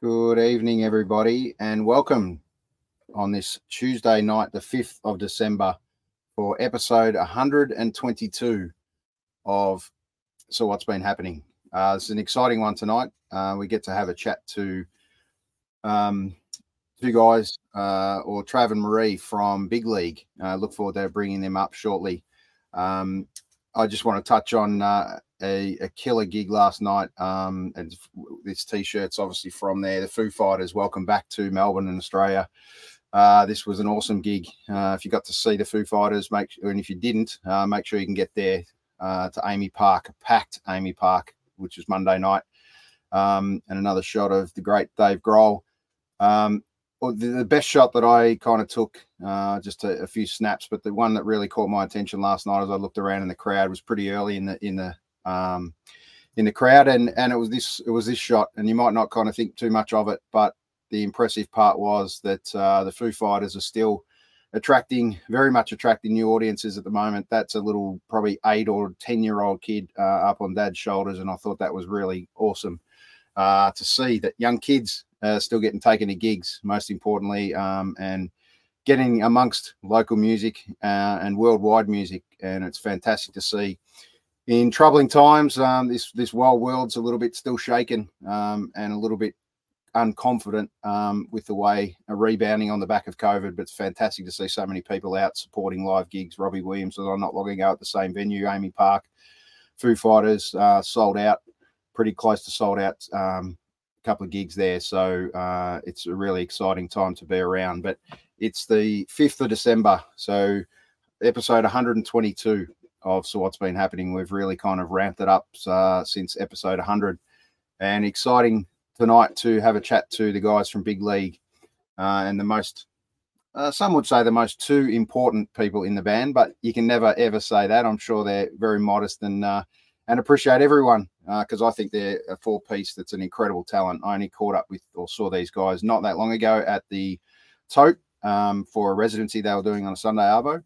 good evening, everybody, and welcome on this Tuesday night, the 5th of December, for episode 122 of So What's Been Happening. Uh, it's an exciting one tonight. Uh, we get to have a chat to um, two guys, uh, or Trav and Marie from Big League. Uh, look forward to bringing them up shortly. Um, I just want to touch on uh, a, a, killer gig last night. Um, and this t-shirt's obviously from there. The Foo Fighters. Welcome back to Melbourne and Australia. Uh, this was an awesome gig. Uh, if you got to see the Foo Fighters, make sure. and if you didn't, uh, make sure you can get there uh, to AAMI Park, packed AAMI Park, which was Monday night. Um, and another shot of the great Dave Grohl. Um, well, the, the, best shot that I kind of took, uh, just a, a, few snaps, but the one that really caught my attention last night as I looked around in the crowd was pretty early in the in the um, in the crowd, and and it was this it was this shot, and you might not kind of think too much of it, but the impressive part was that uh, the Foo Fighters are still attracting very much attracting new audiences at the moment. That's a little probably eight or ten year old kid uh, up on dad's shoulders, and I thought that was really awesome uh, to see that young kids uh, still getting taken to gigs, most importantly, um, and getting amongst local music uh, and worldwide music. And it's fantastic to see. In troubling times, um, this this wild world's a little bit still shaken um, and a little bit unconfident um, with the way a rebounding on the back of COVID. But it's fantastic to see so many people out supporting live gigs. Robbie Williams on not long ago at the same venue, AAMI Park. Foo Fighters uh, sold out, pretty close to sold out um, a couple of gigs there. So uh, it's a really exciting time to be around. But it's the 5th of December. So episode 122 of So What's Been Happening. We've really kind of ramped it up uh, since episode 100. And exciting tonight to have a chat to the guys from Big League uh, and the most. Uh, some would say the most two important people in the band, but you can never ever say that. I'm sure they're very modest and uh, and appreciate everyone because uh, I think they're a four piece that's an incredible talent. I only caught up with or saw these guys not that long ago at the Tote um, for a residency they were doing on a Sunday Arvo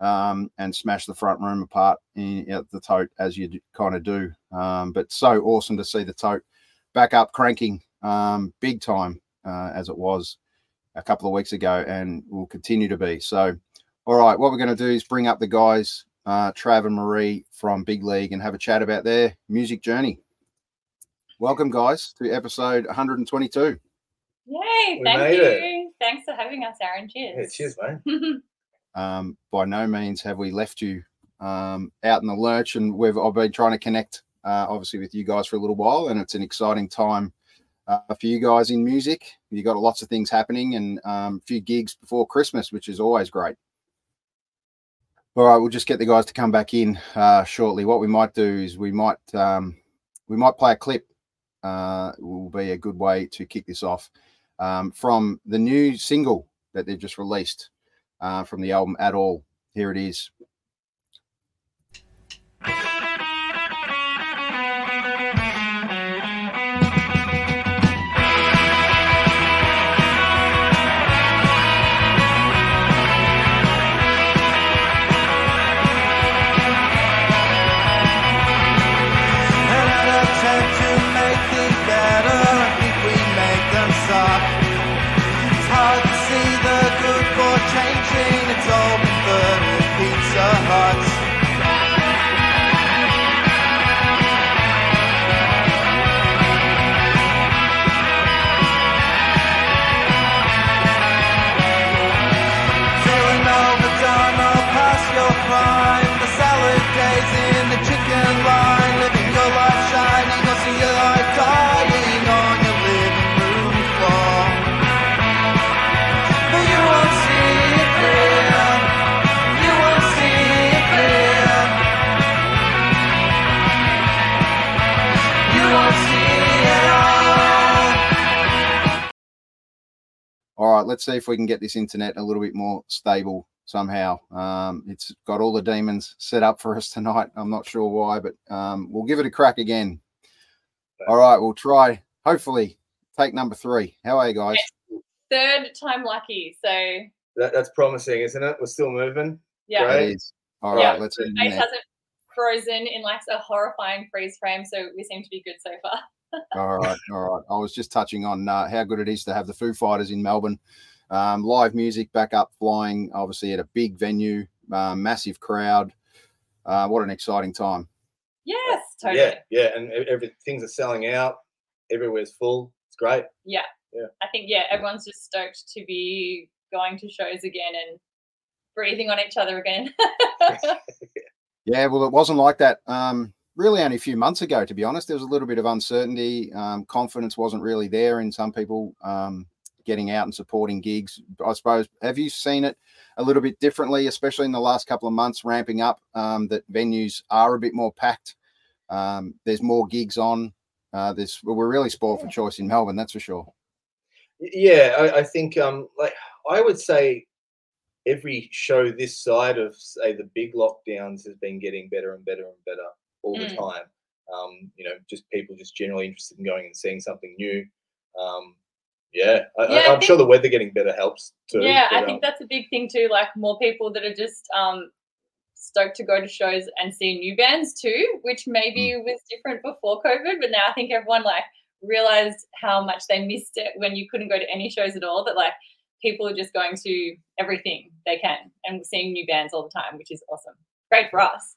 um, and smash the front room apart in, at the Tote as you kind of do. Um, but so awesome to see the Tote back up cranking um, big time uh, as it was a couple of weeks ago and will continue to be. So, all right, what we're going to do is bring up the guys uh, Trav and Marie from Big League and have a chat about their music journey. Welcome, guys, to episode 122. Yay! We thank you. It. Thanks for having us, Aaron. Cheers. Yeah, cheers, mate. um, by no means have we left you um, out in the lurch, and we've I've been trying to connect, uh, obviously, with you guys for a little while, and it's an exciting time uh, for you guys in music. You've got lots of things happening, and um, a few gigs before Christmas, which is always great. All right, we'll just get the guys to come back in uh, shortly. What we might do is we might um, we might play a clip. Uh, will be a good way to kick this off um, from the new single that they've just released uh, from the album At All. Here it is. Let's see if we can get this internet a little bit more stable somehow. Um, it's got all the demons set up for us tonight. I'm not sure why, but um, we'll give it a crack again. All right, we'll try. Hopefully, take number three. How are you guys? Third time lucky. So that, that's promising, isn't it? We're still moving. Yeah, Great. it is. All right, yeah. let's. The face hasn't frozen in like a horrifying freeze frame, so we seem to be good so far. All right, all right. I was just touching on uh, how good it is to have the Foo Fighters in Melbourne. Um, live music back up flying, obviously at a big venue, uh, massive crowd. Uh, what an exciting time! Yes, totally. Yeah, yeah, and every things are selling out. Everywhere's full. It's great. Yeah, Yeah. I think yeah, everyone's just stoked to be going to shows again and breathing on each other again. Yeah, well, it wasn't like that. Um, really, only a few months ago, to be honest, there was a little bit of uncertainty. Um, confidence wasn't really there in some people um, getting out and supporting gigs. I suppose. Have you seen it a little bit differently, especially in the last couple of months, ramping up? Um, that venues are a bit more packed. Um, there's more gigs on. Uh, there's well, we're really spoiled for choice in Melbourne, that's for sure. Yeah, I, I think um, like I would say every show this side of say the big lockdowns has been getting better and better and better all the Mm. time. Um, you know, just people just generally interested in going and seeing something new. Um, yeah, I, Yeah, I I, I'm sure the weather getting better helps too. yeah, I think um, that's a big thing too. Like more people that are just um, stoked to go to shows and see new bands too, which maybe Mm. was different before COVID, but now I think everyone like realized how much they missed it when you couldn't go to any shows at all. That like people are just going to everything they can and seeing new bands all the time, which is awesome. Great for us.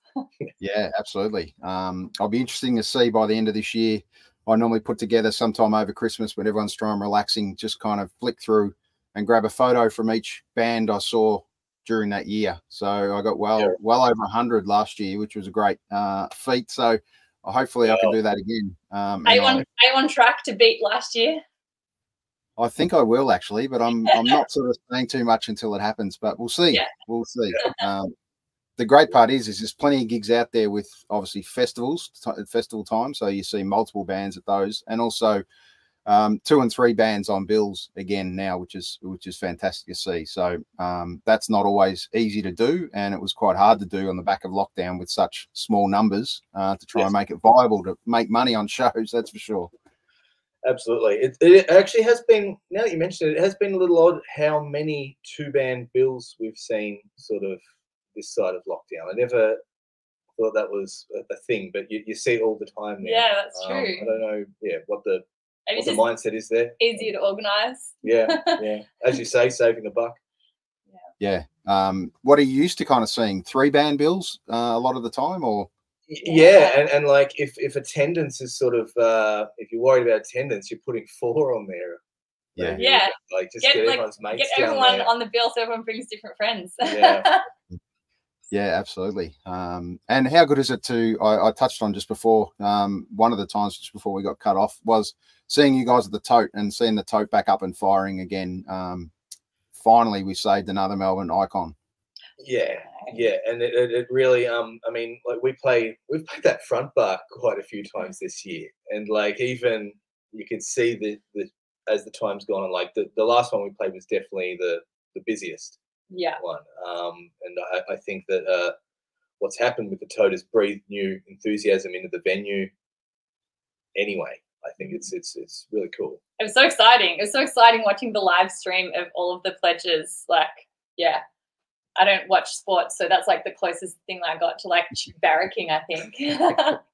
Yeah, absolutely. Um, I'll be interesting to see by the end of this year. I normally put together sometime over Christmas when everyone's trying relaxing, just kind of flick through and grab a photo from each band I saw during that year. So I got well Yeah. well over hundred last year, which was a great uh, feat. So hopefully I can do that again. Um, Are you on I, are you on track to beat last year? I think I will actually, but I'm I'm not sort of saying too much until it happens. But we'll see. Yeah. We'll see. Um, the great part is, is there's plenty of gigs out there with obviously festivals t- at festival time, so you see multiple bands at those, and also um, two and three bands on bills again now, which is which is fantastic to see. So um, that's not always easy to do, and it was quite hard to do on the back of lockdown with such small numbers uh, to try Yes. and make it viable to make money on shows. That's for sure. Absolutely. It, it actually has been, now that you mentioned it, it has been a little odd how many two band bills we've seen sort of this side of lockdown. I never thought that was a, a thing, but you, you see it all the time now. Yeah, that's Um, true. I don't know, yeah, what the Maybe what the mindset is there. easier to organize. Yeah, yeah. As you say, saving the buck. Yeah. Um, what are you used to kind of seeing? Three band bills uh, a lot of the time, or Yeah. Yeah, and, and like if, if attendance is sort of uh if you're worried about attendance, you're putting four on there. Yeah. Yeah. Like just Get, get, like, mates Get down everyone there. on the bill so everyone brings different friends. Yeah. Yeah, absolutely. Um, and how good is it to? I, I touched on just before. Um, one of the times just before we got cut off was seeing you guys at the tote and seeing the tote back up and firing again. Um, finally, we saved another Melbourne icon. Yeah, yeah, and it, it, really, um, I mean, like we play, we've played that front bar quite a few times this year, and like even you can see the the as the time's gone on, like the, the last one we played was definitely the the busiest yeah. one, um, and I, I think that uh, what's happened with the Tote has breathed new enthusiasm into the venue. Anyway, I think it's it's it's really cool. It was so exciting. It was so exciting watching the live stream of all of the pledges. Like, yeah. I don't watch sports, so that's like the closest thing I got to like barracking, I think.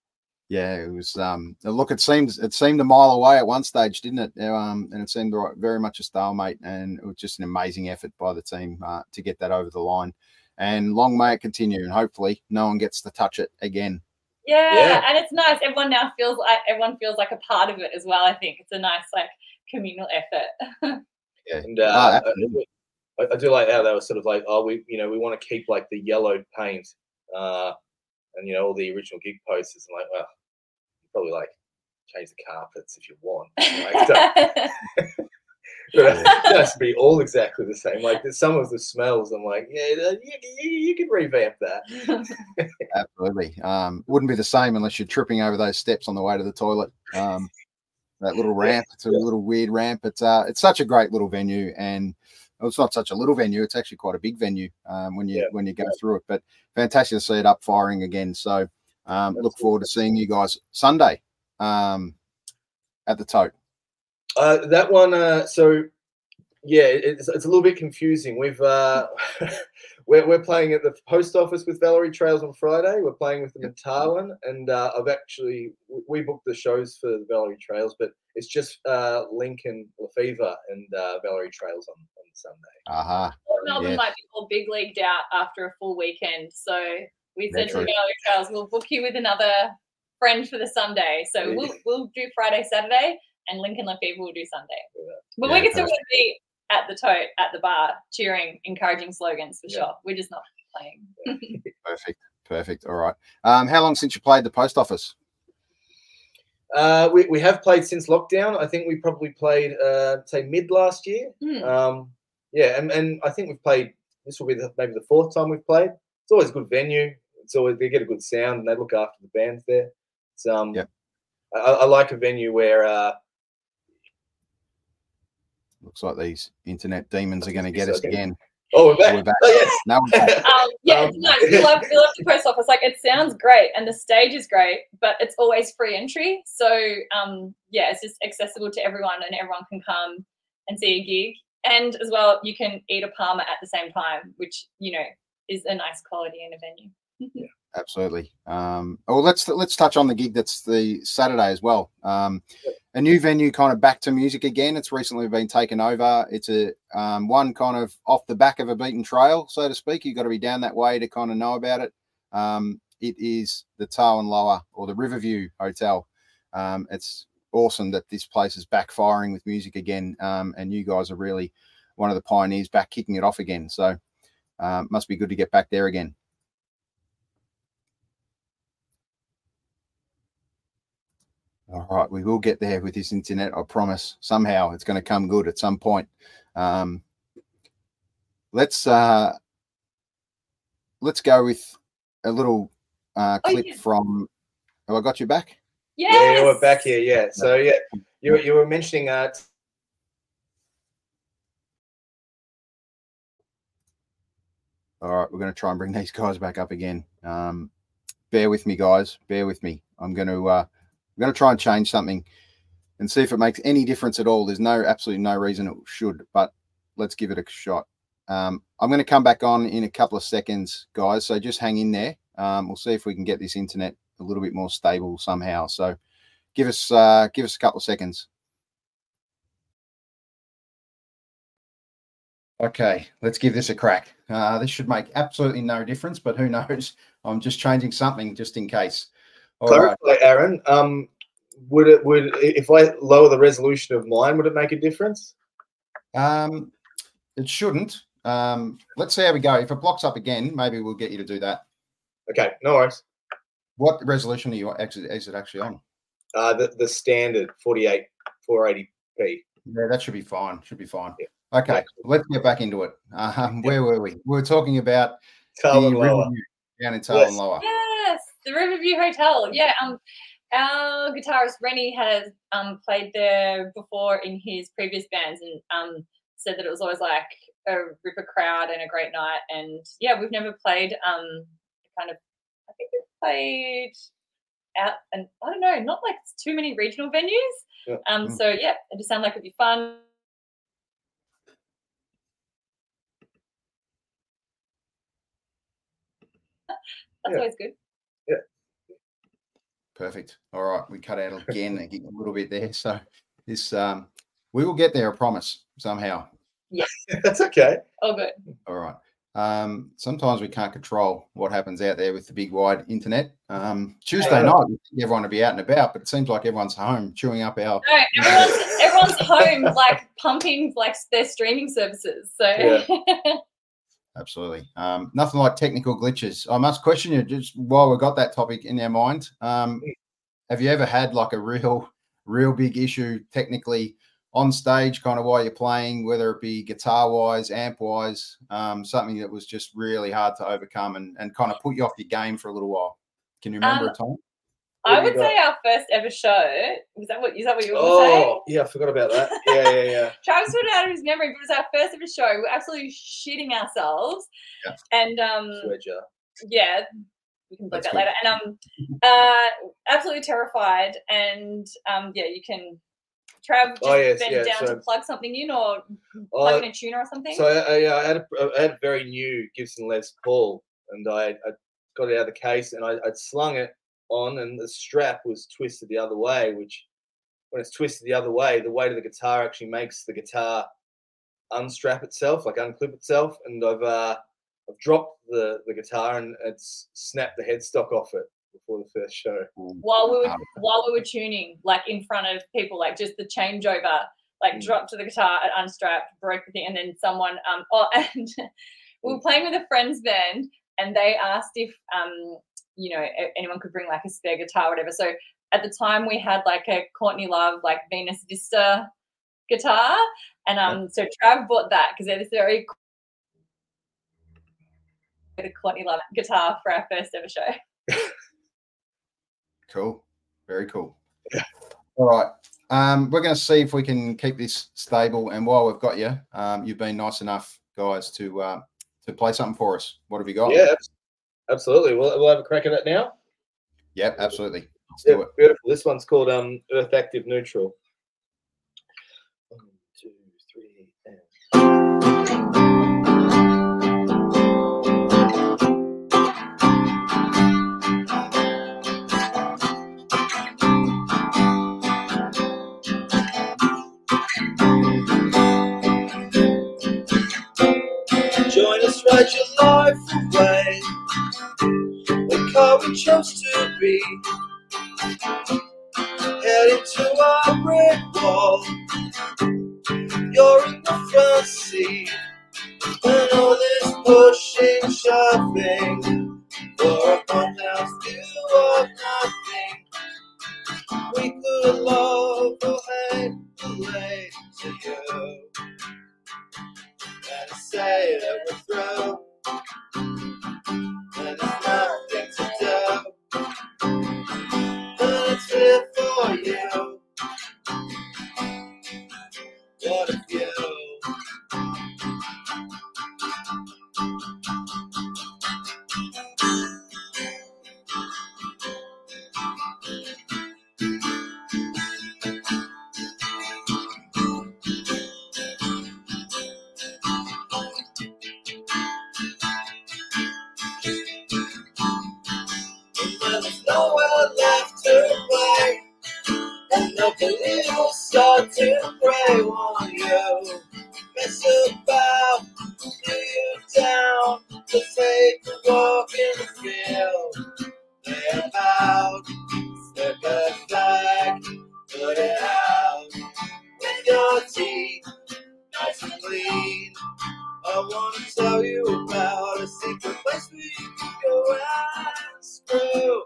Yeah, it was. Um, look, it seemed it seemed a mile away at one stage, didn't it? Um, and it seemed right- very much a stalemate, and it was just an amazing effort by the team uh, to get that over the line. And long may it continue, and hopefully, no one gets to touch it again. yeah, Yeah. and it's nice. Everyone now feels like everyone feels like a part of it as well. I think it's a nice like communal effort. Yeah, And uh, absolutely. I, I do like how they were sort of like, oh, we, you know, we want to keep like the yellow paint, uh, and you know, all the original gig posters. And like, well, you probably like change the carpets if you want. Like, don't- but it has to be all exactly the same. Like, some of the smells. I'm like, yeah, you, you, you could revamp that. Absolutely. Um, wouldn't be the same unless you're tripping over those steps on the way to the toilet. Um, that little ramp, it's a little weird ramp. It's uh, it's such a great little venue, and well, it's not such a little venue. It's actually quite a big venue um, when you Yeah. when you go through it. But fantastic to see it up firing again. So um, look forward to seeing you guys Sunday um, at the tote. Uh, that one, uh, so yeah, it's, it's a little bit confusing. We've uh, we're, we're playing at the post office with Valerie Trails on Friday. We're playing with them in Tarwin, and uh, I've actually we booked the shows for the Valerie Trails, but it's just uh, Lincoln Lefevre and uh, Valerie Trails on, on Sunday. Aha. Port Melbourne Yes. might be all big leagued out after a full weekend. So we said That's to right. Valley Trails, we'll book you with another friend for the Sunday. So Yeah. we'll we'll do Friday, Saturday, and Lincoln Lefevre will do Sunday. But Yeah, we can still perfect. be at the tote at the bar, cheering, encouraging slogans for Yeah. sure. We're just not playing. Perfect. Perfect. All right. Um, how long since you played the post office? Uh, we, we have played since lockdown. I think we probably played uh, say mid last year. Hmm. Um, yeah, and, and I think we've played. This will be the, maybe the fourth time we've played. It's always a good venue. It's always they get a good sound and they look after the bands there. It's um, Yep. I, I like a venue where uh, Looks like these internet demons are going to get us okay. again. oh we're back. We're back. Oh, yes. No, we're back. Um, yeah, Um, it's. We love, we love the post office. Like it sounds great, and the stage is great, but it's always free entry. So um, yeah, it's just accessible to everyone, and everyone can come and see a gig. And as well, you can eat a parma at the same time, which you know is a nice quality in a venue. Absolutely. Um, well, let's let's touch on the gig that's the Saturday as well. Um, a new venue, kind of back to music again. It's recently been taken over. It's a um, one kind of off the back of a beaten trail, so to speak. You've got to be down that way to kind of know about it. Um, it is the Tarwin Lower or the Riverview Hotel. Um, it's awesome that this place is backfiring with music again, um, and you guys are really one of the pioneers back kicking it off again. So um, must be good to get back there again. All right, we will get there with this internet. I promise. Somehow, it's going to come good at some point. Um, let's uh, let's go with a little uh, Oh, clip yeah. from. Have I got you back? Yes. Yeah, yeah, we're back here. Yeah. So yeah, you were- you were mentioning uh, All right, we're going to try and bring these guys back up again. Um, bear with me, guys. Bear with me. I'm going to uh, I'm going to try and change something and see if it makes any difference at all. There's no absolutely no reason it should, but let's give it a shot. Um, I'm going to come back on in a couple of seconds, guys. So just hang in there. Um, we'll see if we can get this internet a little bit more stable somehow. So give us uh, give us a couple of seconds. Okay, let's give this a crack. Uh, this should make absolutely no difference, but who knows? I'm just changing something just in case. All right. clarify, Aaron. Um, would it would if I lower the resolution of mine, would it make a difference? Um, it shouldn't. Um, let's see how we go. If it blocks up again, maybe we'll get you to do that. Okay, no worries. What resolution are you actually is it actually on? Uh, the the standard 48 480p. Yeah, that should be fine. Should be fine. Yeah. Okay, let's get back into it. Um, where were we? We were talking about Tarwin the lower. Down in Tarwin Yes. Lower. Yes, the Riverview Hotel. Yeah, um, our guitarist Rennie has um played there before in his previous bands, and um said that it was always like a ripper crowd and a great night. And yeah, we've never played um kind of. I think we've played out, and I don't know, not like too many regional venues. Yeah. Um, Mm. so yeah, it just sounded like it'd be fun. That's Yeah. always good. Perfect. All right, we cut out again a little bit there. So this um, we will get there. I promise. Somehow. Yes. That's okay. All good. All right. Um, sometimes we can't control what happens out there with the big wide internet. Um, Tuesday night, everyone to be out and about, but it seems like everyone's home chewing up our. No, everyone's everyone's home, like pumping like their streaming services. So Yeah. Absolutely. Um, nothing like technical glitches. I must question you just while we've got that topic in our mind. Um, have you ever had like a real, real big issue technically on stage, kind of while you're playing, whether it be guitar wise, amp wise, um, something that was just really hard to overcome and, and kind of put you off your game for a little while? Can you remember Um, a time? I would say our first ever show. Was that what is that what you were Oh, yeah, I forgot about that. Yeah, yeah, yeah. Travis put it out of his memory, but it was our first ever show. We're absolutely shitting ourselves. Yeah. And um yeah, we can look at later. And um uh absolutely terrified. And um yeah, you can Trav just Oh, yes, yeah, down to plug something in or Oh, plug in a tuner or something? So I, I, I had a, I had a very new Gibson Les Paul, and I, I got it out of the case, and I, I'd slung it on, and the strap was twisted the other way. Which, when it's twisted the other way, the weight of the guitar actually makes the guitar unstrap itself, like unclip itself. And I've uh, I've dropped the the guitar, and it's snapped the headstock off it before the first show. while we were while we were tuning, like in front of people, like just the changeover, like Mm. dropped to the guitar, it unstrapped, broke the thing, and then someone um oh and we were playing with a friend's band and they asked if um you know anyone could bring like a spare guitar or whatever. So at the time we had like a Courtney Love like Venus Vista guitar, and um so Trav bought that because it is very cool with a Courtney Love guitar for our first ever show. Cool. Very cool. Yeah. All right. Um, we're going to see if we can keep this stable. And while we've got you, um, you've been nice enough, guys, to uh, to play something for us. What have you got? Yeah, abs- absolutely. We'll, we'll have a crack at it now. Yep, absolutely. Let's Yeah, do it. beautiful. This one's called um, Earth Active Neutral. One, two, three, and. Join us, ride your life away. Chose to be. Heading to our brick wall. You're in the front seat. And all this pushing, shoving. Tell you about a secret place where you can go and screw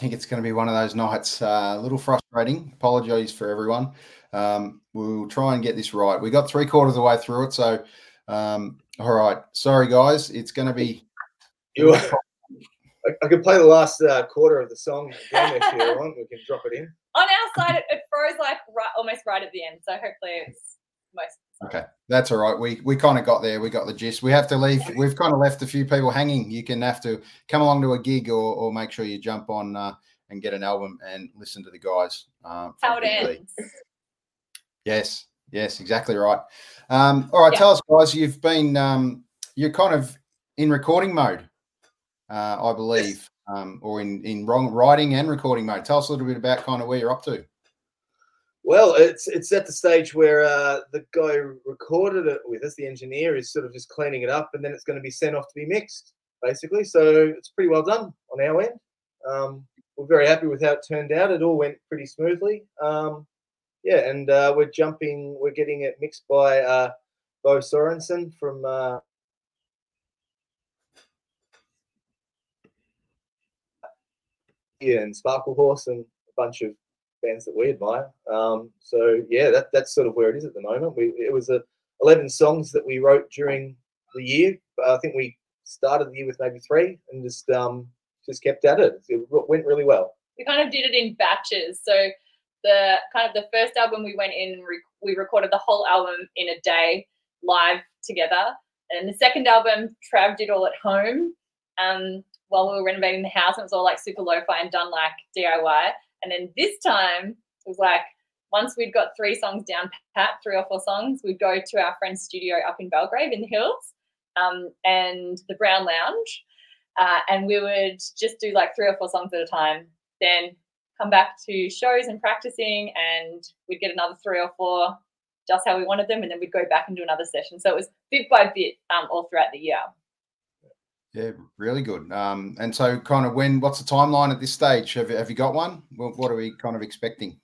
think it's going to be one of those nights. Uh, a little frustrating. Apologies for everyone. Um, we'll try and get this right. We got three quarters of the way through it, so um, all right. Sorry, guys. It's going to be. You, I, I could play the last uh, quarter of the song again if you want. We can drop it in. On our side, it, it froze like right, almost right at the end. So hopefully it's most. Okay, that's all right. We we kind of got there. We got the gist. We have to leave. We've kind of left a few people hanging. You can have to come along to a gig or, or make sure you jump on uh, and get an album and listen to the guys. Um, How it ends. Yes, yes, exactly right. Um, all right, Yeah. tell us, guys. You've been um, you're kind of in recording mode, uh, I believe. um, or in in wrong writing and recording mode. Tell us a little bit about kind of where you're up to. Well, it's it's at the stage where uh, the guy who recorded it with us, the engineer, is sort of just cleaning it up, and then it's going to be sent off to be mixed, basically. So it's pretty well done on our end. Um, we're very happy with how it turned out. It all went pretty smoothly. Um, yeah, and uh, we're jumping. We're getting it mixed by uh, Bo Sorensen from. Uh, yeah, and Sparklehorse and a bunch of bands that we admire. Um, so yeah, that, that's sort of where it is at the moment. We it was a 11 songs that we wrote during the year. I think we started the year with maybe three and just um, just kept at it. It went really well. We kind of did it in batches. So the kind of the first album we went in, we recorded the whole album in a day live together. And the second album, Trav did all at home um, while we were renovating the house. And it was all like super lo-fi and done like DIY. And then this time it was like once we'd got three songs down pat, three or four songs, we'd go to our friend's studio up in Belgrave in the hills um, and the Brown Lounge. Uh, and we would just do like three or four songs at a time. Then come back to shows and practicing, and we'd get another three or four just how we wanted them, and then we'd go back and do another session. So it was bit by bit um, all throughout the year. Yeah, really good. Um, and so, kind of, when what's the timeline at this stage? Have, have you got one? What, what are we kind of expecting?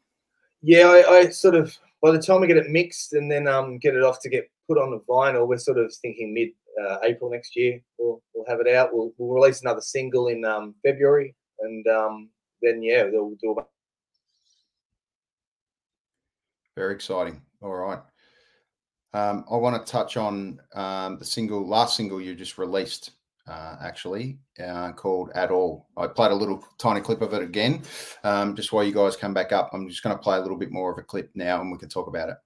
Yeah, I, I, sort of by the time we get it mixed and then um, get it off to get put on the vinyl, we're sort of thinking mid uh, April next year. We'll, we'll have it out. We'll, we'll release another single in um, February, and um, then yeah, we'll do. A... Very exciting. All right. Um, I want to touch on um, the single, last single you just released uh, actually, uh, called At All. I played a little tiny clip of it again. Um, just while you guys come back up, I'm just going to play a little bit more of a clip now and we can talk about it.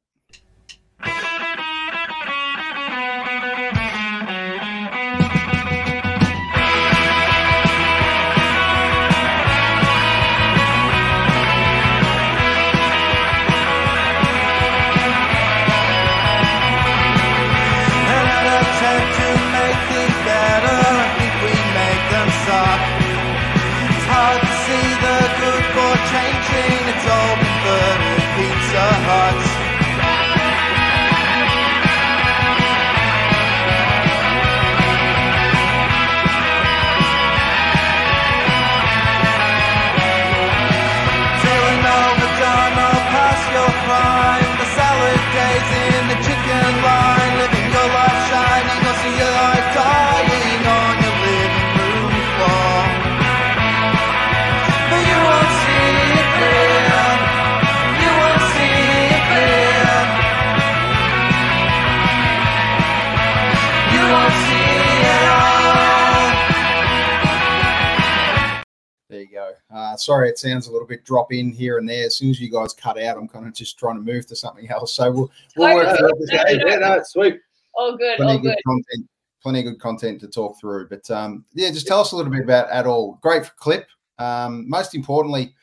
Sorry, it sounds a little bit drop in here and there. As soon as you guys cut out, I'm kind of just trying to move to something else. So we'll, we'll work through it. Yeah, no, sweet. All good. Plenty all good. good content. Plenty of good content to talk through. But um, yeah, just tell us a little bit about At All. Great clip. Um, most importantly,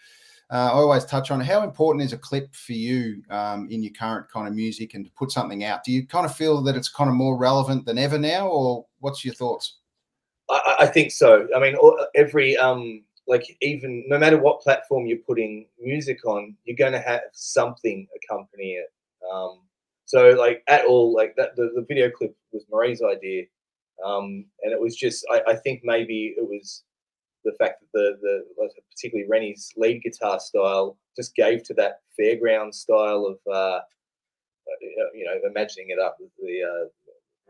uh, I always touch on how important is a clip for you um, in your current kind of music and to put something out. Do you kind of feel that it's kind of more relevant than ever now, or what's your thoughts? I, I think so. I mean, every um, like even no matter what platform you're putting music on, you're going to have something accompany it. Um, so like at all, like that the, the video clip was Marie's idea, um, and it was just I, I think maybe it was the fact that the the particularly Rennie's lead guitar style just gave to that fairground style of uh, uh you know imagining it up with the uh,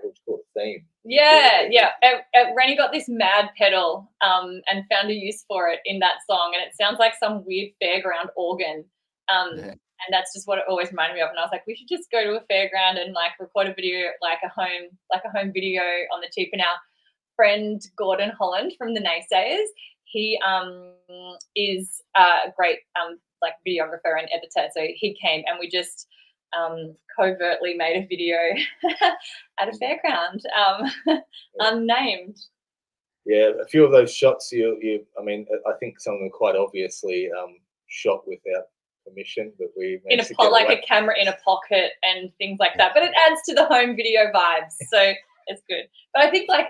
what's called theme. Yeah, yeah. Uh, Rennie got this mad pedal um, and found a use for it in that song, and it sounds like some weird fairground organ. Um, yeah. And that's just what it always reminded me of. And I was like, we should just go to a fairground and like record a video, like a home, like a home video on the cheap. And our friend Gordon Holland from the Naysayers, he um, is a great um, like videographer and editor. So he came and we just um, covertly made a video at a fairground, um, unnamed. Yeah, a few of those shots, you, you, I mean, I think some of them quite obviously um, shot without permission, but we in a po- like away. a camera in a pocket and things like that. But it adds to the home video vibes, so it's good. But I think like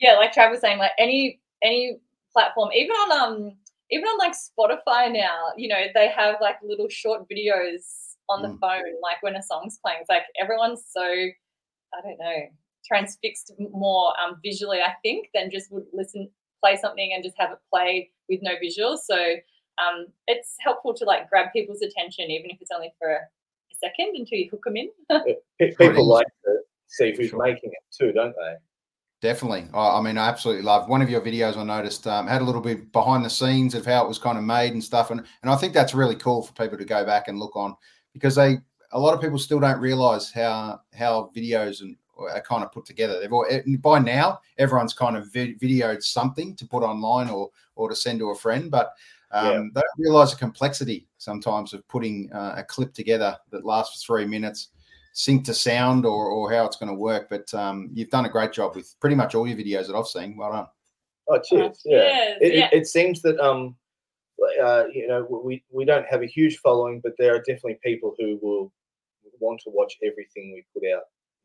yeah, like Trav was saying, like any any platform. Even on um even on like Spotify now, you know, they have like little short videos on the Mm. phone, like when a song's playing. It's like everyone's so I don't know, transfixed more um visually, I think, than just would listen play something and just have it play with no visuals. So um it's helpful to like grab people's attention even if it's only for a second until you hook them in. People like to see who's Sure. making it too, don't they? Definitely. I, I mean, I absolutely love one of your videos. I noticed um, had a little bit behind the scenes of how it was kind of made and stuff, and and I think that's really cool for people to go back and look on because they a lot of people still don't realize how how videos and are kind of put together. They've all, eh, by now everyone's kind of vi- videoed something to put online or or to send to a friend, but um, Yeah. they don't realize the complexity sometimes of putting uh, a clip together that lasts for three minutes sync to sound or, or how it's going to work. But um, you've done a great job with pretty much all your videos that I've seen. Well done. Oh, cheers. yeah. cheers, It, yeah. it, it seems that um, uh, you know, we we don't have a huge following, but there are definitely people who will want to watch everything we put out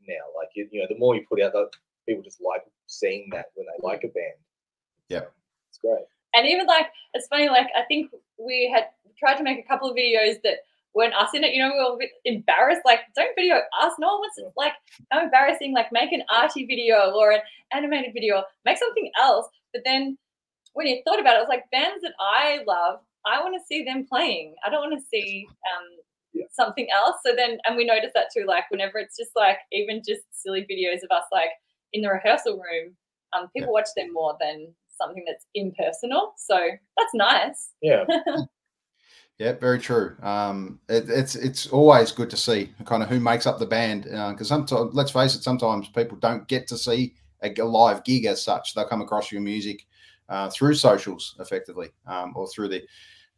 now. Like you, you know, the more you put out, the people just like seeing that when they like a band. Yeah. it's great. and even like it's funny like i think we had tried to make a couple of videos that weren't us in it you know we were a bit embarrassed like don't video us no one wants to like how embarrassing like make an arty video or an animated video make something else but then when you thought about it it was like bands that i love i want to see them playing i don't want to see um Yeah. something else so then and we noticed that too like whenever it's just like even just silly videos of us like in the rehearsal room um people watch them more than something that's impersonal so that's nice Yeah, Yeah, very true. Um, it, it's it's always good to see kind of who makes up the band because sometimes, let's face it, sometimes people don't get to see a live gig as such. They'll come across your music uh, through socials, effectively, um, or through the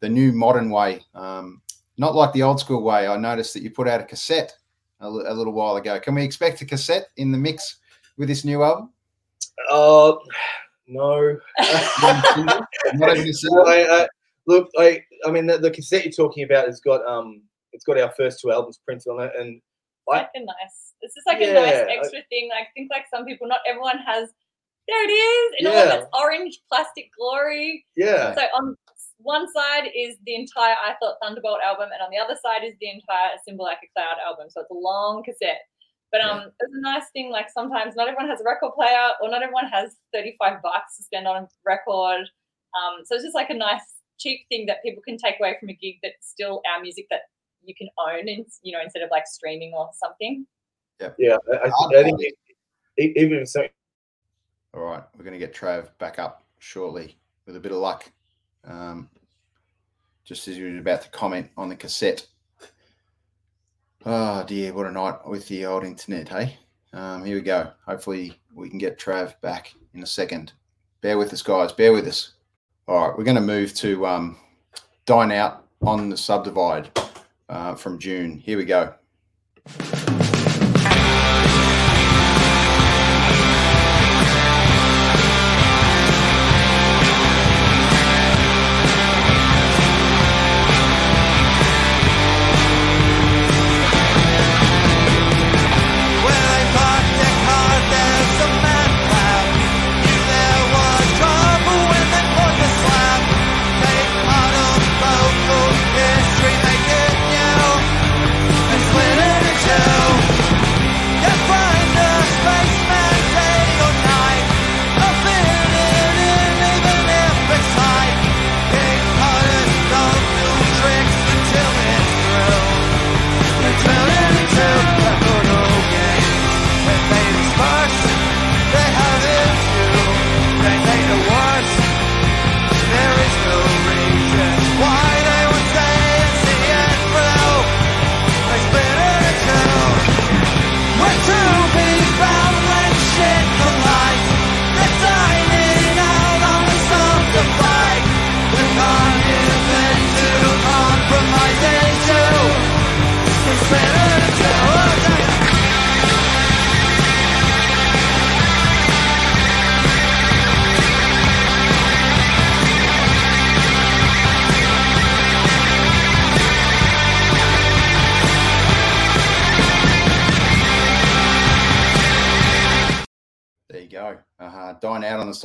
the new modern way. Um, not like the old school way. I noticed that you put out a cassette a, little while ago. Can we expect a cassette in the mix with this new album? uh, no. Not even a single? I, I, look, I, I mean, the, the cassette you're talking about has got um, it's got our first two albums printed on it, and I- like a nice it's just like a nice Yeah, I- extra thing i think like some people not everyone has there it is in all of its orange plastic glory yeah, So on one side is the entire I Thought Thunderbolt album, and on the other side is the entire Symbol Like a Cloud album. So it's a long cassette. But um, it's a nice thing. Like sometimes not everyone has a record player, or not everyone has thirty-five bucks to spend on a record. Um, so it's just like a nice cheap thing that people can take away from a gig that's still our music that you can own, and you know, instead of like streaming or something. yeah. I, I, I think it, e- even if so, All right, we're going to get Trav back up shortly with a bit of luck. Um, just as you were about to comment on the cassette. Oh dear, what a night with the old internet, hey? Um, here we go. Hopefully, we can get Trav back in a second. Bear with us, guys. Bear with us. All right, we're going to move to um, Dine Out on the Subdivide uh, from June. Here we go.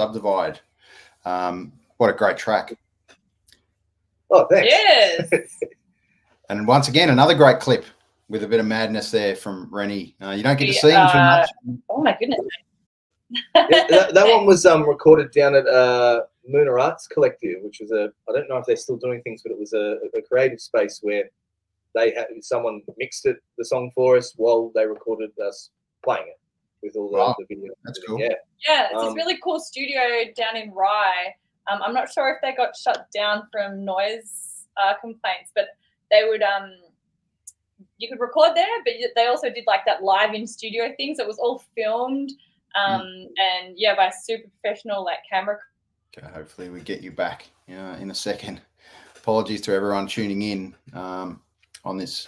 Subdivide. Um, what a great track. Oh, thanks. Yes. And once again, another great clip with a bit of madness there from Rennie. Uh, you don't get to see him too Uh, much. oh my goodness. Yeah, that, that one was um, recorded down at uh, Lunar Arts Collective, which was a I don't know if they're still doing things, but it was a, a creative space where they had someone mixed it the song for us while they recorded us playing it with all the, Wow. the video. That's cool. Yeah, Yeah, it's Um, this really cool studio down in Rye. Um, I'm not sure if they got shut down from noise uh, complaints, but they would um, you could record there, but they also did like that live in studio thing. So it was all filmed, um, and yeah, by super professional like camera. Okay, hopefully we get you back uh, in a second. Apologies to everyone tuning in um, on this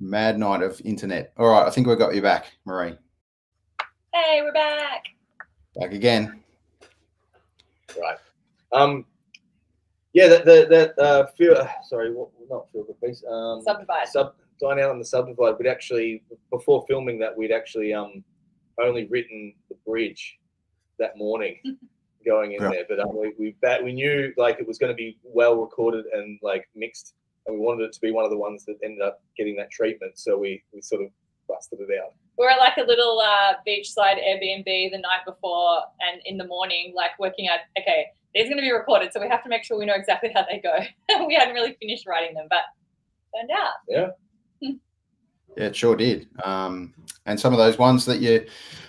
mad night of internet. All right, I think we got you back, Marie. Hey, we're back. Back again. right. Um, yeah, that that, that uh, feel, sorry, what, not feel good piece. Um, Subdivide. Sub dine out on the subdivide. We'd actually before filming that we'd actually um only written the bridge that morning going in Yeah. there, but um, we we bet we knew like it was going to be well recorded and like mixed, and we wanted it to be one of the ones that ended up getting that treatment. So we we sort of busted it out. We're at like a little uh, beachside Airbnb the night before, and in the morning, like working out, okay, these are going to be recorded, so we have to make sure we know exactly how they go. we hadn't really finished writing them, but turned out. Yeah, it sure did. Um, and some of those ones that you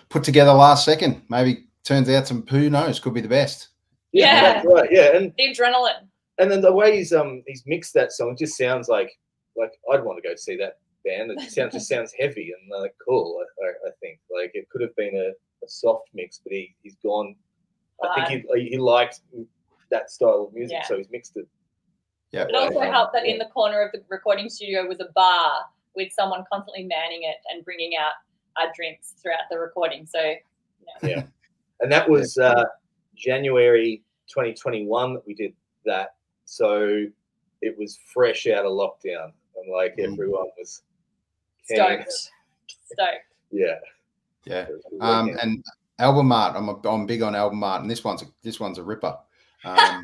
put together last second, maybe turns out some who knows could be the best. Yeah. that's right. Yeah, and The adrenaline. and then the way he's um he's mixed that song just sounds like like I'd want to go see that band. It just sounds just sounds heavy and like cool. I, I, I think like it could have been a, a soft mix, but he he's gone. I think he he liked that style of music, Yeah. so he's mixed it. Yeah. It also Right. helped that in the corner of the recording studio was a bar with someone constantly manning it and bringing out our drinks throughout the recording. So, yeah. And that was uh, January 2021 that we did that. So it was fresh out of lockdown, and like Mm. everyone was canning it. Stoked. Stoked. Yeah. Yeah. it was good Um, and album art, I'm, a, I'm big on album art, and this one's a, this one's a ripper. Um,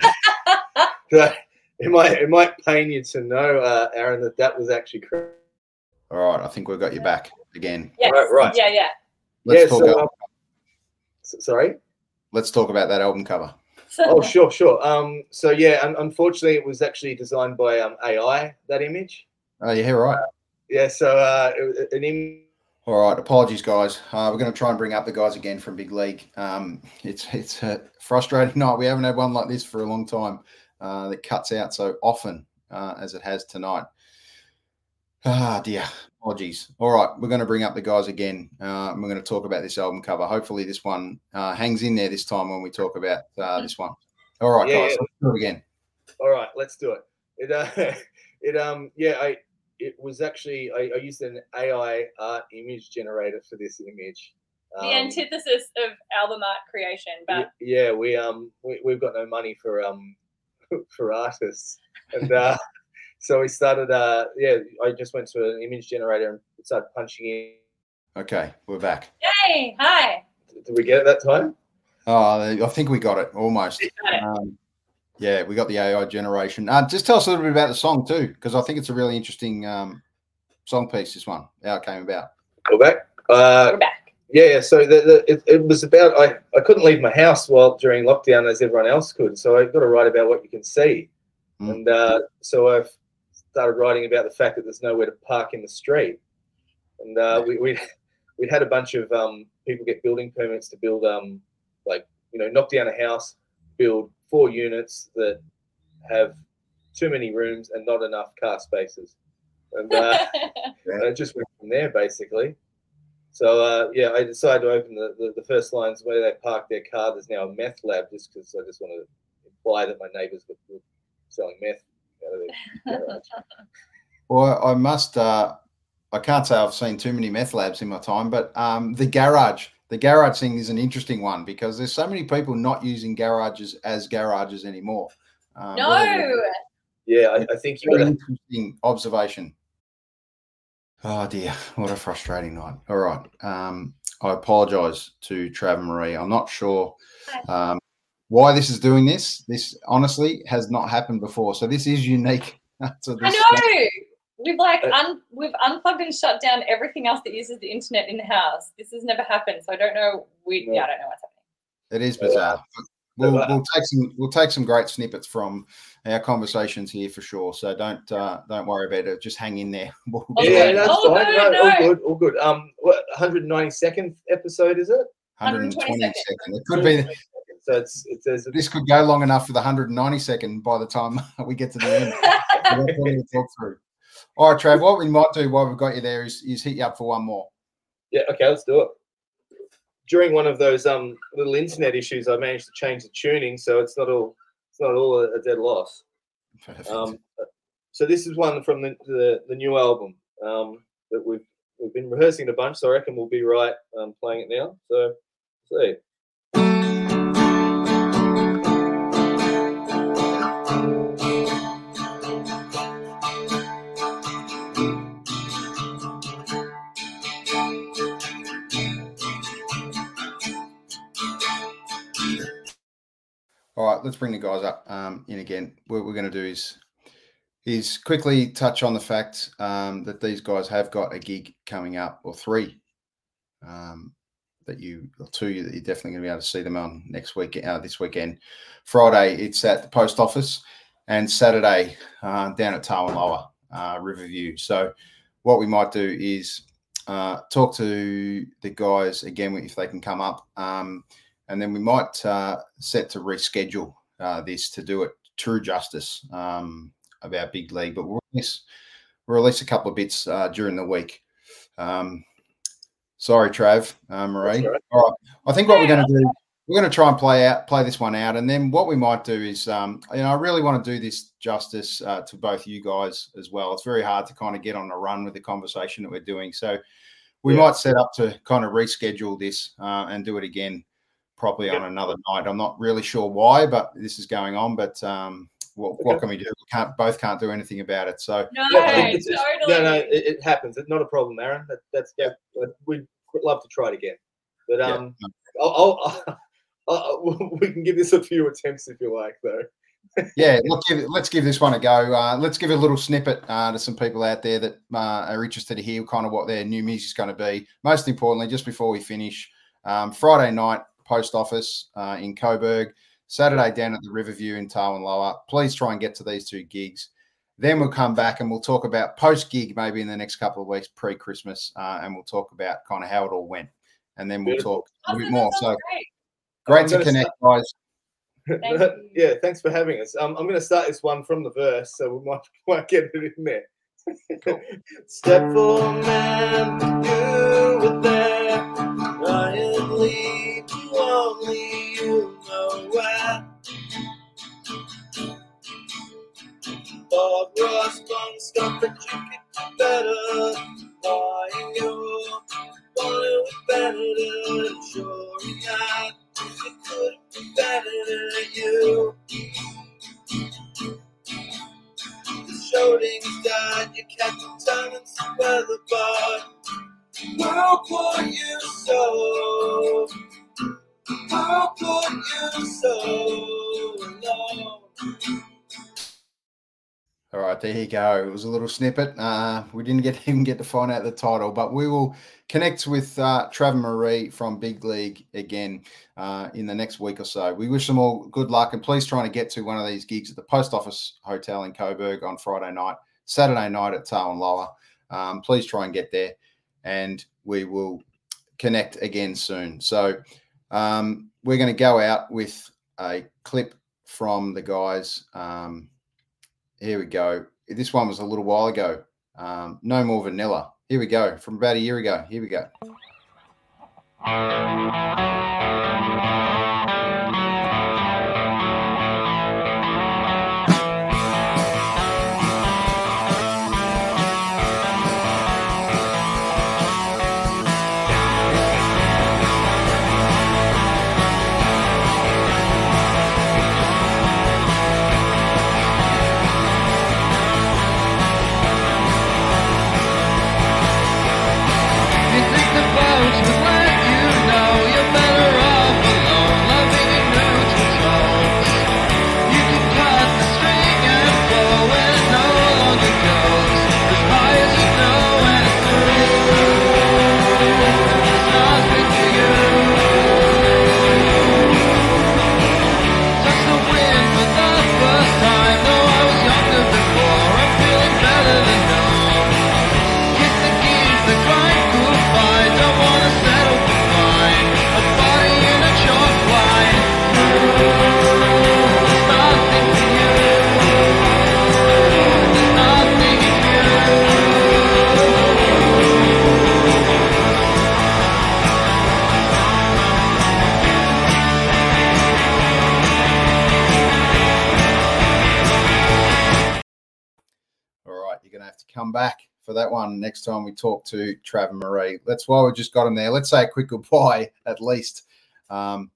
it might it might pain you to know, uh, Aaron, that that was actually correct. all right, I think we've got you back again. Yes. Right, right. Yeah, yeah. Let's yeah. talk. So, um, sorry. let's talk about that album cover. Oh, sure, sure. Um, so yeah, un- unfortunately, it was actually designed by um, AI. That image. Oh, yeah, right. Yeah. So uh, an Im- All right, apologies, guys. Uh, we're going to try and bring up the guys again from Big League. Um, it's it's a frustrating night. We haven't had one like this for a long time uh, that cuts out so often uh, as it has tonight. Ah, dear. Apologies. All right, we're going to bring up the guys again. Uh, and we're going to talk about this album cover. Hopefully, this one uh, hangs in there this time when we talk about uh, this one. All right, Yeah, guys, yeah. let's do it again. All right, let's do it. It uh, it um yeah, I it was actually I, I used an AI art image generator for this image. the Um, antithesis of album art creation, y- but yeah, we um we, we've got no money for um for artists, and uh, so we started. Uh, yeah, I just went to an image generator and started punching in. Okay, we're back. hey, hi. Did we get it that time? Oh, I think we got it almost. Got it. Um, yeah, we got the AI generation. Uh, just tell us a little bit about the song too, because I think it's a really interesting um, song piece. This one, how it came about. Go back. Uh, We're back. Yeah, yeah. So the, the, it, it was about I, I couldn't leave my house while during lockdown as everyone else could. So I got to write about what you can see, Mm. and uh, so I've started writing about the fact that there's nowhere to park in the street, and uh, we we we had a bunch of um, people get building permits to build um like you know knock down a house, build four units that have too many rooms and not enough car spaces, and. Uh, and it just went from there basically. So uh, yeah, I decided to open the, the, the first lines where they park their car. There's now a meth lab, just because I just want to imply that my neighbours were, were selling meth out of their garage. Well, I must. Uh, I can't say I've seen too many meth labs in my time, but um, the garage, the garage thing is an interesting one because there's so many people not using garages as garages anymore. Um, no. what Yeah, I, I think you what got an interesting observation. Oh dear, what a frustrating night. All right. Um, I apologise to Trav and Marie. I'm not sure um, why this is doing this. This honestly has not happened before, so this is unique. to I this know. We've like Uh, un- we've unplugged and shut down everything else that uses the internet in the house. This has never happened, so I don't know. We No. yeah, I don't know what's happening. It is Yeah. bizarre. We'll, we'll take some we'll take some great snippets from our conversations here for sure. So don't uh, don't worry about it. Just hang in there. We'll Oh, yeah, that's Oh, fine. good, no, all good, all good. Um, what 192nd episode is it? 120 122nd. It could be. So it's it says This could go long enough for the 190 second by the time we get to the end. We've got plenty talk through. All right, Trav. What we might do while we've got you there is, is hit you up for one more. Yeah, okay, let's do it. During one of those um little internet issues, I managed to change the tuning, so it's not all it's not all a, dead loss. Um, so this is one from the the, the new album um, that we've we've been rehearsing a bunch, so I reckon we'll be right um, playing it now. So see. Right, let's bring the guys up um, in again. What we're going to do is is quickly touch on the fact um, that these guys have got a gig coming up, or three um, that you, or two that you're definitely going to be able to see them on next week, uh, this weekend. Friday, it's at the post office, and Saturday uh, down at Tarwin Lower, uh, Riverview. So, what we might do is uh, talk to the guys again if they can come up. Um, and then we might uh, set to reschedule uh, this to do it true justice um, of our big league. But we'll release, we'll release a couple of bits uh, during the week. Um, sorry, Trav, uh, Marie. That's all right. All right, I think what we're going to do, we're going to try and play out, play this one out, and then what we might do is, um, you know, I really want to do this justice uh, to both you guys as well. It's very hard to kind of get on a run with the conversation that we're doing, so we Yeah. might set up to kind of reschedule this uh, and do it again properly on another night. I'm not really sure why, but this is going on. But um, what, what can we do? We can't both can't do anything about it. So No, Yeah, it's- it's- totally. No, no, it, it happens. It's not a problem, Aaron. That, that's yeah. We'd love to try it again, but yeah, um, I'll, I'll, I'll, we can give this a few attempts if you like, though. yeah, let's give let's give this one a go. Uh, let's give a little snippet uh, to some people out there that uh, are interested to hear kind of what their new music's going to be. Most importantly, just before we finish, um, Friday night post office uh, in Coburg, Saturday down at the Riverview in Tarwin Lower. Please try and get to these two gigs. Then we'll come back and we'll talk about post gig maybe in the next couple of weeks pre Christmas, uh, and we'll talk about kind of how it all went, and then we'll Beautiful. talk a Awesome, bit more. So great. great to gonna connect, guys. Thank yeah, thanks for having us. Um, I'm going to start this one from the verse, so we might, might get it in there. Step for man, only you know where. Bob Ross, one stuff that you could do better. Lying you wanted it better, sure enough. It could be better than you. The shoulding's died, you kept the tongue and some weather bar. Look what you sow. How could you so? All right, there you go. It was a little snippet. Uh, we didn't get even get to find out the title, but we will connect with uh, Trav Marie from Big League again uh, in the next week or so. We wish them all good luck, and please try to get to one of these gigs at the Post Office Hotel in Coburg on Friday night, Saturday night at Tarwin Lower. Um, please try and get there, and we will connect again soon. So um, we're going to go out with a clip from the guys. Um, here we go. This one was a little while ago. Um, no more vanilla. Here we go. From about a year ago. Here we go. next time we talk to Trav and Marie. That's why we just got them there. Let's say a quick goodbye at least. Um,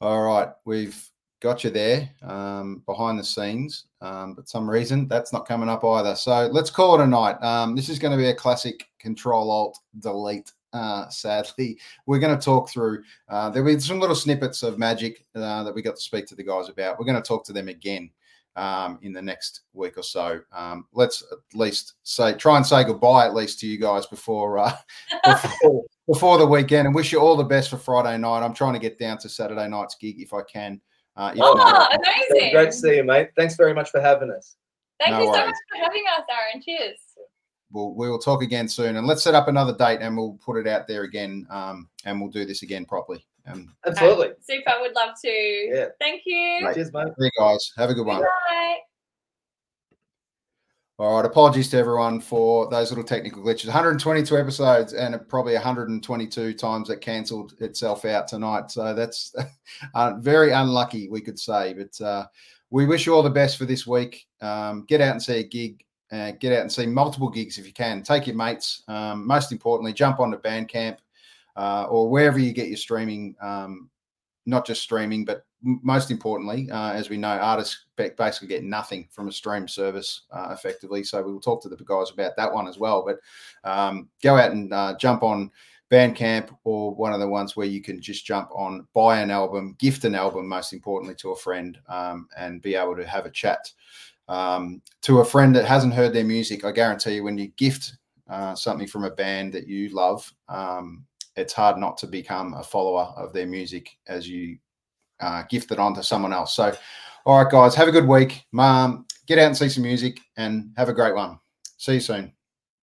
all right, we've got you there um, behind the scenes, um, but some reason that's not coming up either. So let's call it a night. Um, this is going to be a classic Control Alt Delete. Uh, sadly, we're going to talk through. Uh, there'll be some little snippets of magic uh, that we got to speak to the guys about. We're going to talk to them again um, in the next week or so. Um, let's at least say try and say goodbye at least to you guys before uh, before, before the weekend, and wish you all the best for Friday night. I'm trying to get down to Saturday night's gig if I can. Uh, if Oh, not, amazing. Great to see you, mate. Thanks very much for having us. Thank No you so worries. much for having us, Aaron. Cheers. we'll, we will talk again soon, and let's set up another date, and we'll put it out there again, um, and we'll do this again properly. Um, Absolutely. Super. Would love to. Yeah. Thank you. Right. Cheers, mate. see you guys. Have a good one. Bye. All right. Apologies to everyone for those little technical glitches. 122 episodes and probably 122 times it cancelled itself out tonight. So that's uh, very unlucky, we could say. But uh, we wish you all the best for this week. Um, get out and see a gig. Uh, get out and see multiple gigs if you can. Take your mates. Um, most importantly, jump onto Bandcamp uh, or wherever you get your streaming. Um, not just streaming, but most importantly, uh, as we know, artists basically get nothing from a stream service uh, effectively. So we will talk to the guys about that one as well. But um, go out and uh, jump on Bandcamp or one of the ones where you can just jump on, buy an album, gift an album, most importantly to a friend, um, and be able to have a chat um, to a friend that hasn't heard their music. I guarantee you, when you gift uh, something from a band that you love, um, it's hard not to become a follower of their music as you uh, gift it on to someone else. So, all right, guys, have a good week. Mom, get out and see some music and have a great one. See you soon.